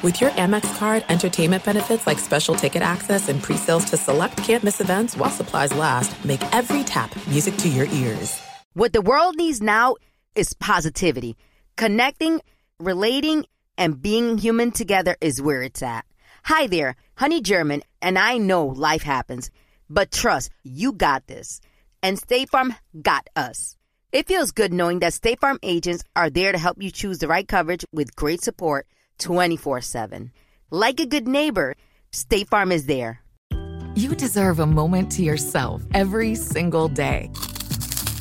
With your Amex card, entertainment benefits like special ticket access and pre-sales to select campus events while supplies last, make every tap music to your ears. What the world needs now is positivity. Connecting, relating, and being human together is where it's at. Hi there, Honey German, and I know life happens, but trust, you got this. And State Farm got us. It feels good knowing that State Farm agents are there to help you choose the right coverage with great support 24 7. Like a good neighbor, State Farm is there. You deserve a moment to yourself every single day.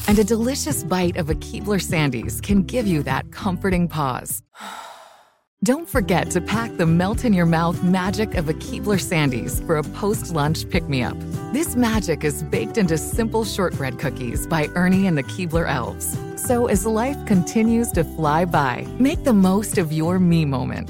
And a delicious bite of a Keebler Sandys can give you that comforting pause. Don't forget to pack the melt in your mouth magic of a Keebler Sandys for a post lunch pick me up. This magic is baked into simple shortbread cookies by Ernie and the Keebler Elves. So as life continues to fly by, make the most of your me moment.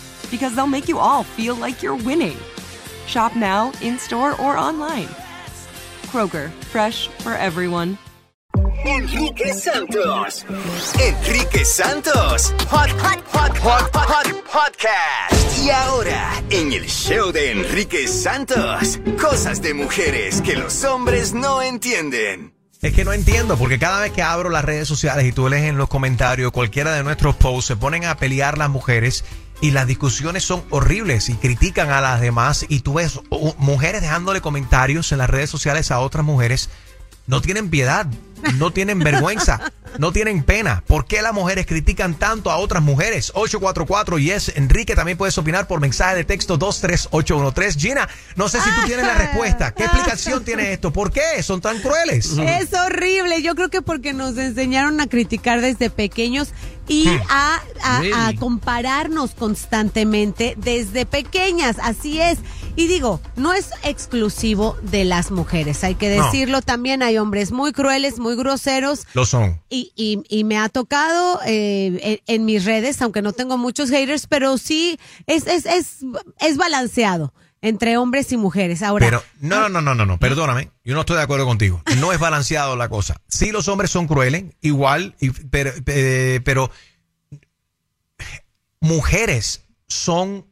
because they'll make you all feel like you're winning. Shop now, in store, or online. Kroger, fresh for everyone. Enrique Santos. Enrique Santos. Hot, hot, hot, hot, hot, podcast. Y ahora, en el show de Enrique Santos, cosas de mujeres que los hombres no entienden. Es que no entiendo, porque cada vez que abro las redes sociales y tú lees en los comentarios cualquiera de nuestros posts, se ponen a pelear las mujeres y las discusiones son horribles y critican a las demás y tú ves uh, mujeres dejándole comentarios en las redes sociales a otras mujeres. No tienen piedad, no tienen vergüenza, no tienen pena. ¿Por qué las mujeres critican tanto a otras mujeres? 844 y es Enrique, también puedes opinar por mensaje de texto 23813. Gina, no sé si tú tienes la respuesta. ¿Qué explicación tiene esto? ¿Por qué son tan crueles? Es horrible. Yo creo que porque nos enseñaron a criticar desde pequeños y a, a- a compararnos constantemente desde pequeñas. Así es. Y digo, no es exclusivo de las mujeres, hay que No. decirlo también. Hay hombres muy crueles, muy groseros. Lo son. Y, y, y me ha tocado eh, en, en mis redes, aunque no tengo muchos haters, pero sí es, es, es, es balanceado entre hombres y mujeres. Ahora, Pero no, no, no, no, no, no, perdóname, yo no estoy de acuerdo contigo. No es balanceado la cosa. Sí, los hombres son crueles, igual, y- pero, eh, pero mujeres son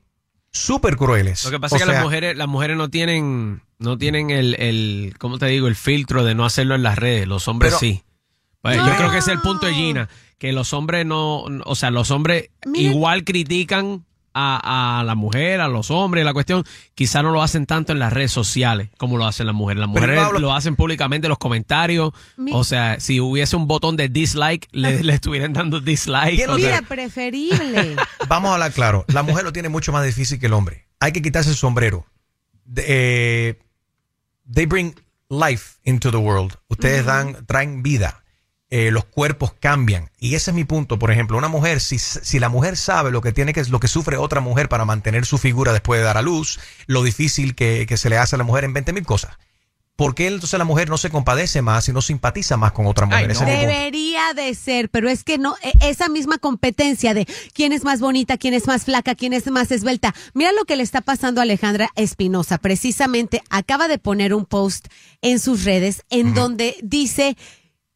súper crueles. Lo que pasa O es que las mujeres, las mujeres no tienen, no tienen el, el, ¿cómo te digo? El filtro de no hacerlo en las redes. Los hombres Pero- sí. Pues, Yo creo que ese es el punto de Gina, que los hombres no, o sea, los hombres Miren. igual critican a, a la mujer, a los hombres, la cuestión, quizá no lo hacen tanto en las redes sociales como lo hacen las mujeres. Las mujeres Pablo- lo hacen públicamente en los comentarios. Mi- O sea, si hubiese un botón de dislike, le, le estuvieran dando dislike. ¿Quién no O sea, mira, preferible. Vamos a hablar claro, la mujer lo tiene mucho más difícil que el hombre. Hay que quitarse el sombrero. De- eh, they bring life into the world. Ustedes dan, traen vida. Eh, los cuerpos cambian. Y ese es mi punto. Por ejemplo, una mujer, si, si la mujer sabe lo que tiene que, lo que sufre otra mujer para mantener su figura después de dar a luz, lo difícil que, que se le hace a la mujer en 20 mil cosas. ¿Por qué entonces la mujer no se compadece más y no simpatiza más con otra mujer? Ay, no. Debería de ser, pero es que no, e- esa misma competencia de quién es más bonita, quién es más flaca, quién es más esbelta. Mira lo que le está pasando a Alejandra Espinosa. Precisamente acaba de poner un post en sus redes en donde dice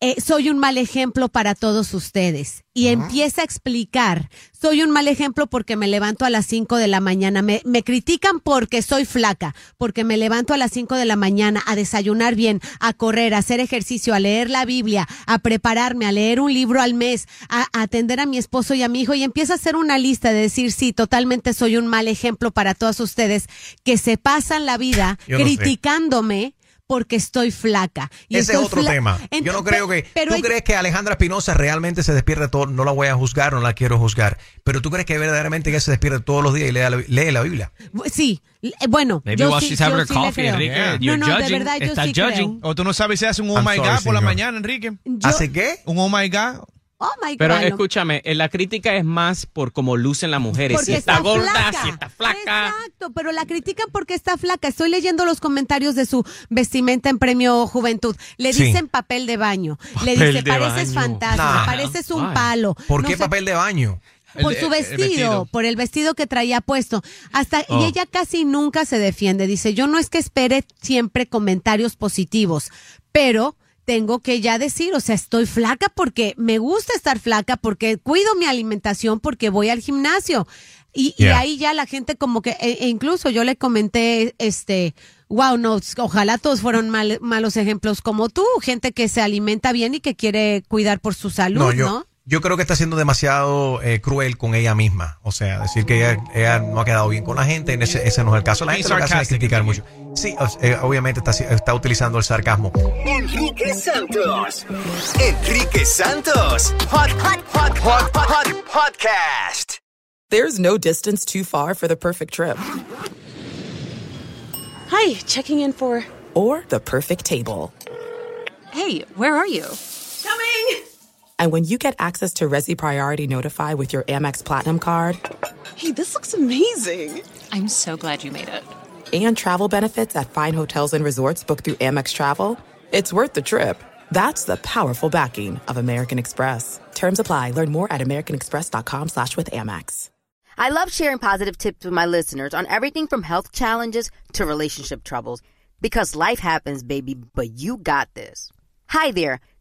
eh, soy un mal ejemplo para todos ustedes. Y empieza a explicar, soy un mal ejemplo porque me levanto a las 5 de la mañana. Me, me critican porque soy flaca, porque me levanto a las 5 de la mañana a desayunar bien, a correr, a hacer ejercicio, a leer la Biblia, a prepararme, a leer un libro al mes, a, a atender a mi esposo y a mi hijo. Y empieza a hacer una lista de decir, sí, totalmente soy un mal ejemplo para todos ustedes que se pasan la vida Yo no sé. Porque estoy flaca. Y Ese es otro fla- tema. Yo no creo que. pero ¿Tú crees que Alejandra Espinosa realmente se despierta todo? No la voy a juzgar, no la quiero juzgar. Pero tú crees que verdaderamente ella se despierta todos los días y lee la, lee la Biblia. Sí, bueno, Maybe yo while sí, she's having yo her sí coffee. Enrique, Yeah. you're No, no, de judging, verdad, yo sí judging. creo. O tú no sabes si hace un oh I'm my sorry, God por la mañana, Enrique. Yo- ¿Hace qué? Un oh my God. Oh my Pero God, no. escúchame, eh, la crítica es más por cómo lucen las mujeres. Porque si está, gorda, flaca. si está flaca. Exacto, pero la critican porque está flaca. Estoy leyendo los comentarios de su vestimenta en Premio Juventud. Le Sí. dicen papel de baño. Le Papel dice, de pareces baño. fantasma, Nah. pareces un Ay. palo. ¿Por No qué sé- papel de baño? Por El- su vestido, vestido. por el vestido que traía puesto. Hasta Oh. y ella casi nunca se defiende. Dice, "Yo no es que espere siempre comentarios positivos, pero tengo que ya decir, o sea, estoy flaca porque me gusta estar flaca, porque cuido mi alimentación, porque voy al gimnasio." Y, y ahí ya la gente como que, e, e incluso yo le comenté, este, wow, no, ojalá todos fueron mal- malos ejemplos como tú, gente que se alimenta bien y que quiere cuidar por su salud, No, ¿no? Yo, creo que está siendo demasiado eh, cruel con ella misma. O sea, decir que ella, ella no ha quedado bien con la gente, en ese, ese no es el caso. La gente lo que hace es criticar mucho. Sí, eh, obviamente está, está utilizando el sarcasmo. Enrique Santos. Enrique Santos. Hot, hot, hot, hot, hot, podcast. There's no distance too far for the perfect trip Hi, checking in for. or the perfect table. Hey, where are you? And when you get access to Resi Priority Notify with your Amex Platinum card Hey, this looks amazing. I'm so glad you made it. and travel benefits at fine hotels and resorts booked through Amex Travel, it's worth the trip. That's the powerful backing of American Express. Terms apply. Learn more at americanexpress.com slash with Amex. I love sharing positive tips with my listeners on everything from health challenges to relationship troubles. Because life happens, baby, but you got this. Hi there,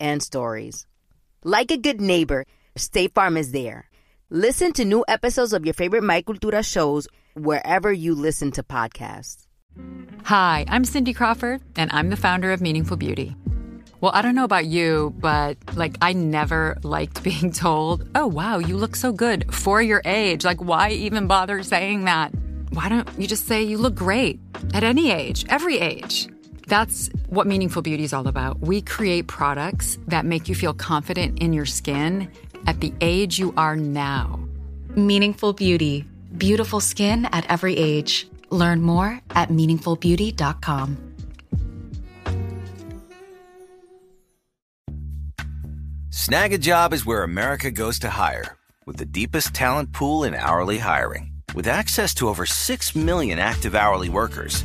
and stories. Like a good neighbor, State Farm is there. Listen to new episodes of your favorite My Cultura shows wherever you listen to podcasts. Hi, I'm Cindy Crawford, and I'm the founder of Meaningful Beauty. Well, I don't know about you, but like, I never liked being told, oh, wow, you look so good for your age. Like, why even bother saying that? Why don't you just say you look great at any age, every age? That's what Meaningful Beauty is all about. We create products that make you feel confident in your skin at the age you are now. Meaningful Beauty. Beautiful skin at every age. Learn more at meaningfulbeauty.com. Snag a job is where America goes to hire, with the deepest talent pool in hourly hiring. With access to over 6 million active hourly workers,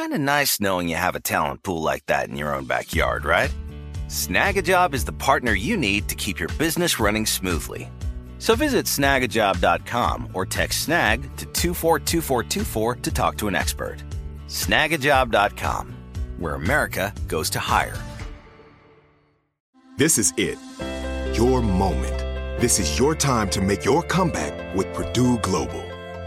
Kind of nice knowing you have a talent pool like that in your own backyard, right? Snagajob is the partner you need to keep your business running smoothly. So visit snagajob.com or text snag to 242424 to talk to an expert. Snagajob.com, where America goes to hire. This is it. Your moment. This is your time to make your comeback with Purdue Global.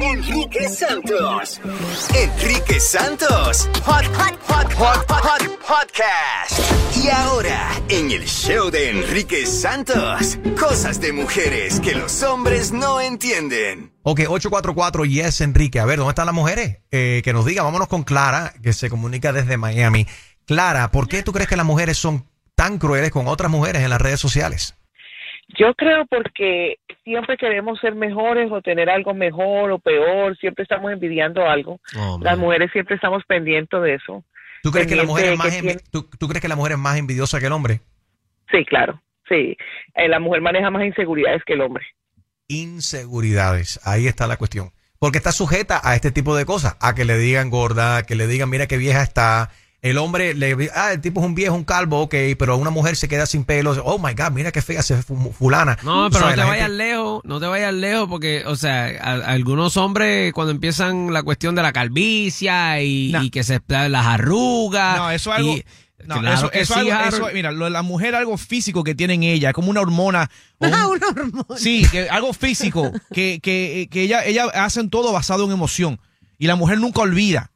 Enrique Santos. Enrique Santos. Hot, hot, hot, hot, hot, podcast. Y ahora, en el show de Enrique Santos, cosas de mujeres que los hombres no entienden. Ok, 844 Yes Enrique. A ver, ¿dónde están las mujeres? Eh, que nos diga, vámonos con Clara, que se comunica desde Miami. Clara, ¿por qué tú crees que las mujeres son tan crueles con otras mujeres en las redes sociales? Yo creo porque siempre queremos ser mejores o tener algo mejor o peor, siempre estamos envidiando algo. Oh, Las mujeres siempre estamos pendientes de eso. ¿Tú crees, que la mujer es más que envi- ¿tú, tú crees que la mujer es más envidiosa que el hombre? Sí, claro, sí. Eh, la mujer maneja más inseguridades que el hombre. Inseguridades. Ahí está la cuestión. Porque está sujeta a este tipo de cosas. A que le digan gorda, a que le digan, mira qué vieja está. El hombre, le ah, el tipo es un viejo, un calvo, ok, pero una mujer se queda sin pelo. Oh my God, mira qué fea se fulana. No, pero ¿Sabes? no te vayas gente- lejos, no te vayas lejos porque, o sea, a- algunos hombres cuando empiezan la cuestión de la calvicia y, y que se las arrugas. No, eso es algo. y- no, claro eso, eso sí, algo- eso- mira, lo de la mujer algo físico que tiene en ella, como una hormona. un- una hormona. Sí, que algo físico, que, que, que ella, ella hacen todo basado en emoción. Y la mujer nunca olvida.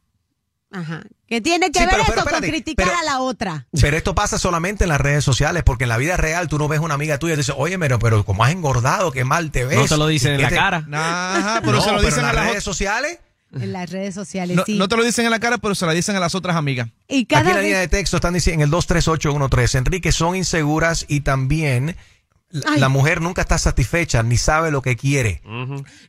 Ajá. Que tiene que Sí, ver pero- eso pero con criticar pero- a la otra. Pero esto pasa solamente en las redes sociales, porque en la vida real tú no ves una amiga tuya y dices, oye, pero, pero como has engordado, qué mal te ves. No te lo dicen ¿Y en la te- cara. Ajá, pero No, se lo pero dicen en las las redes sociales. En las redes sociales, No, sí. no te lo dicen en la cara, pero se la dicen a las otras amigas. y Aquí cada en la vez... línea de texto están diciendo en el 23813, Enrique, son inseguras y también Ay. la mujer nunca está satisfecha ni sabe lo que quiere.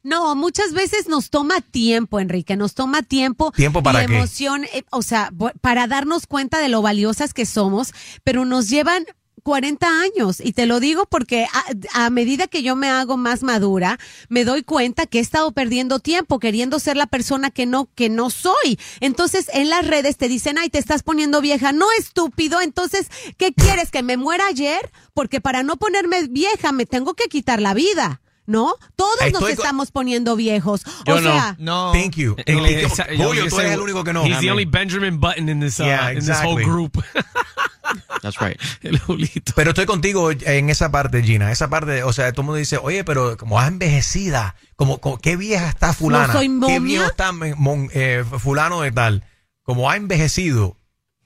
No, muchas veces nos toma tiempo, Enrique, nos toma tiempo. ¿Tiempo para y qué? emoción, eh, o sea, para darnos cuenta de lo valiosas que somos, pero nos llevan 40 años. Y te lo digo porque a, a medida que yo me hago más madura, me doy cuenta que he estado perdiendo tiempo queriendo ser la persona que no, que no soy. Entonces, en las redes te dicen, ay, te estás poniendo vieja. No, estúpido. Entonces, ¿qué quieres? ¿Que me muera ayer? Porque para no ponerme vieja me tengo que quitar la vida. ¿No? Todos nos Estoy co- estamos poniendo viejos. Yo o no. sea, No. Thank you. Eh, esa- yo Julio, tú eres el único que no. He's the only Benjamin Button in this, uh, Yeah, in this whole exactly. group. That's right. El Julito. Pero estoy contigo en esa parte, Gina. Esa parte, o sea, todo el mundo dice, oye, pero como has envejecida, como, como- qué vieja está fulana. soy Qué momia. viejo está mon- eh, fulano de tal. Como ha envejecido.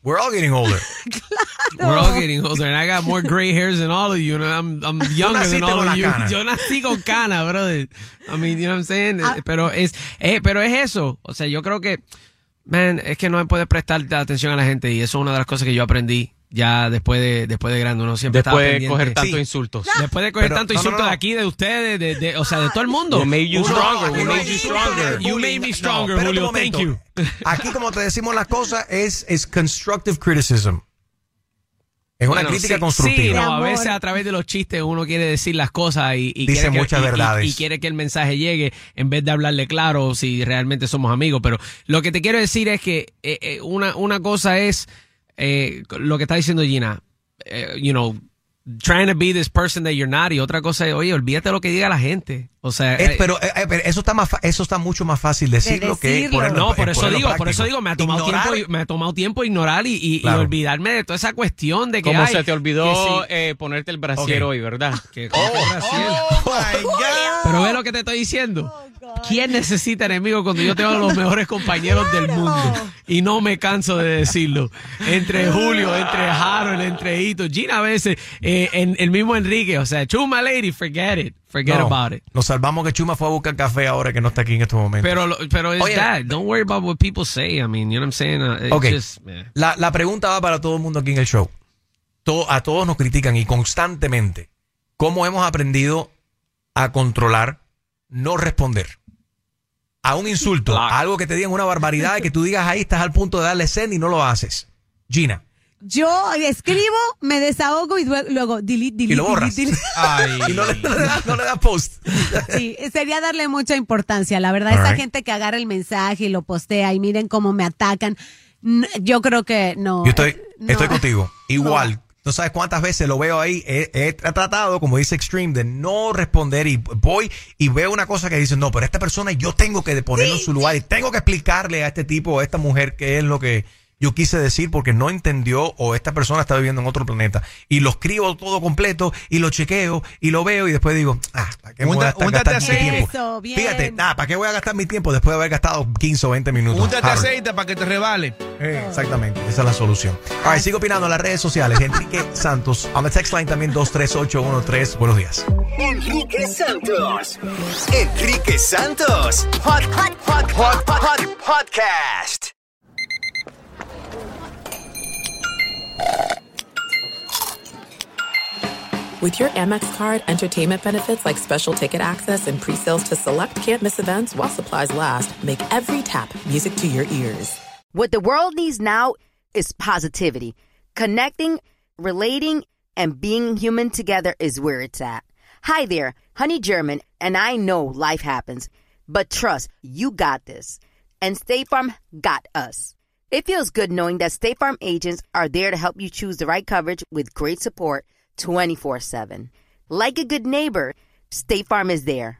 We're all getting older. We're all getting older, and I got more gray hairs than all of you, and I'm, I'm younger than all of you. cana. Yo nací con cana, brother. I mean, you know what I'm saying? Ah. Pero es, eh, pero es eso. O sea, yo creo que, man, es que no puedes prestar atención a la gente, y eso es una de las cosas que yo aprendí ya después de, después de grande. Uno siempre Después estaba de coger tantos Sí. insultos. Después de coger Pero- tanto no, no, insulto no. de aquí, de ustedes, de, de- o sea, de todo el mundo. We made you stronger. We uno- made you stronger. You made me No, stronger, Julio. Thank you. Aquí, como te decimos las cosas, es, es constructive criticism. Es una Bueno, crítica sí, constructiva. Sí, no, a veces a través de los chistes uno quiere decir las cosas y, y Dice quiere que, muchas y- y- verdades. Y, quiere que el mensaje llegue en vez de hablarle claro si realmente somos amigos. Pero lo que te quiero decir es que eh, eh, una, una cosa es eh, lo que está diciendo Gina, eh, you know, trying to be this person that you're not y otra cosa es, oye, olvídate lo que diga la gente. O sea, Es- eh, pero, eh, eh, pero eso está más fa- eso está mucho más fácil decirlo, que decirlo. ponerlo no, por eso digo, por eso digo, me ha tomado Ignorar- tiempo, me ha tomado tiempo ignorar y, y- olvidarme de toda esa cuestión de que Como se te olvidó sí. eh, ponerte el brasier Ok. hoy, ¿verdad? Que- ¿cómo que Brasil? Pero ve lo que te estoy diciendo. ¿Quién necesita enemigos cuando yo tengo a los mejores compañeros del mundo? Y no me canso de decirlo. Entre Julio, entre Harold, entre Hito, Gina a veces, eh, en, el mismo Enrique, o sea, chuma lady, forget it. Forget No, about it. Nos salvamos que Chuma fue a buscar café ahora que no está aquí en estos momentos. Pero, pero es that. Don't worry about what people say. I mean, you know what I'm saying? Uh, it's Ok. just, eh. La, la pregunta va para todo el mundo aquí en el show. To- a todos nos critican y constantemente. ¿Cómo hemos aprendido a controlar no responder a un insulto, a algo que te digan una barbaridad y que tú digas ahí estás al punto de darle send y no lo haces. Gina. Yo escribo, me desahogo y luego, delete, delete. Y lo borras. delete, delete. Ay. Y no le, no le das no le das post. Sí, sería darle mucha importancia. La verdad, esa Alright. gente que agarra el mensaje y lo postea y miren cómo me atacan. Yo creo que no. Yo estoy, eh, no. estoy contigo. Igual. No sabes cuántas veces lo veo ahí. He, he tratado, como dice Extreme, de no responder y voy y veo una cosa que dice, no, pero esta persona yo tengo que ponerlo en su lugar y tengo que explicarle a este tipo o a esta mujer qué es lo que yo quise decir porque no entendió o esta persona está viviendo en otro planeta. Y lo escribo todo completo y lo chequeo y lo veo y después digo, ah, ¿para qué voy a gastar, mi aceite. tiempo? Eso, bien. Fíjate, ah, ¿para qué voy a gastar mi tiempo después de haber gastado 15 o 20 minutos? Úntate aceite para que te revale. Eh, exactamente, esa es la solución. Right, sigo opinando en las redes sociales. Enrique Santos, on the text line también 23813. Buenos días. Enrique Santos. Enrique Santos. Hot, hot, hot, hot, hot, hot podcast. With your Amex card, entertainment benefits like special ticket access and pre-sales to select campus events while supplies last make every tap music to your ears. What the world needs now is positivity. Connecting, relating, and being human together is where it's at. Hi there, Honey German, and I know life happens, but trust, you got this. And State Farm got us. It feels good knowing that State Farm agents are there to help you choose the right coverage with great support 24 7. Like a good neighbor, State Farm is there.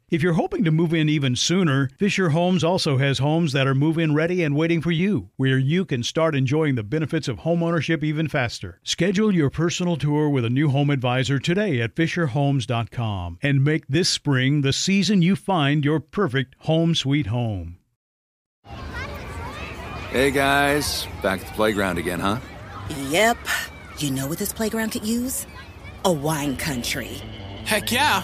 If you're hoping to move in even sooner, Fisher Homes also has homes that are move in ready and waiting for you, where you can start enjoying the benefits of homeownership even faster. Schedule your personal tour with a new home advisor today at FisherHomes.com and make this spring the season you find your perfect home sweet home. Hey guys, back at the playground again, huh? Yep. You know what this playground could use? A wine country. Heck yeah,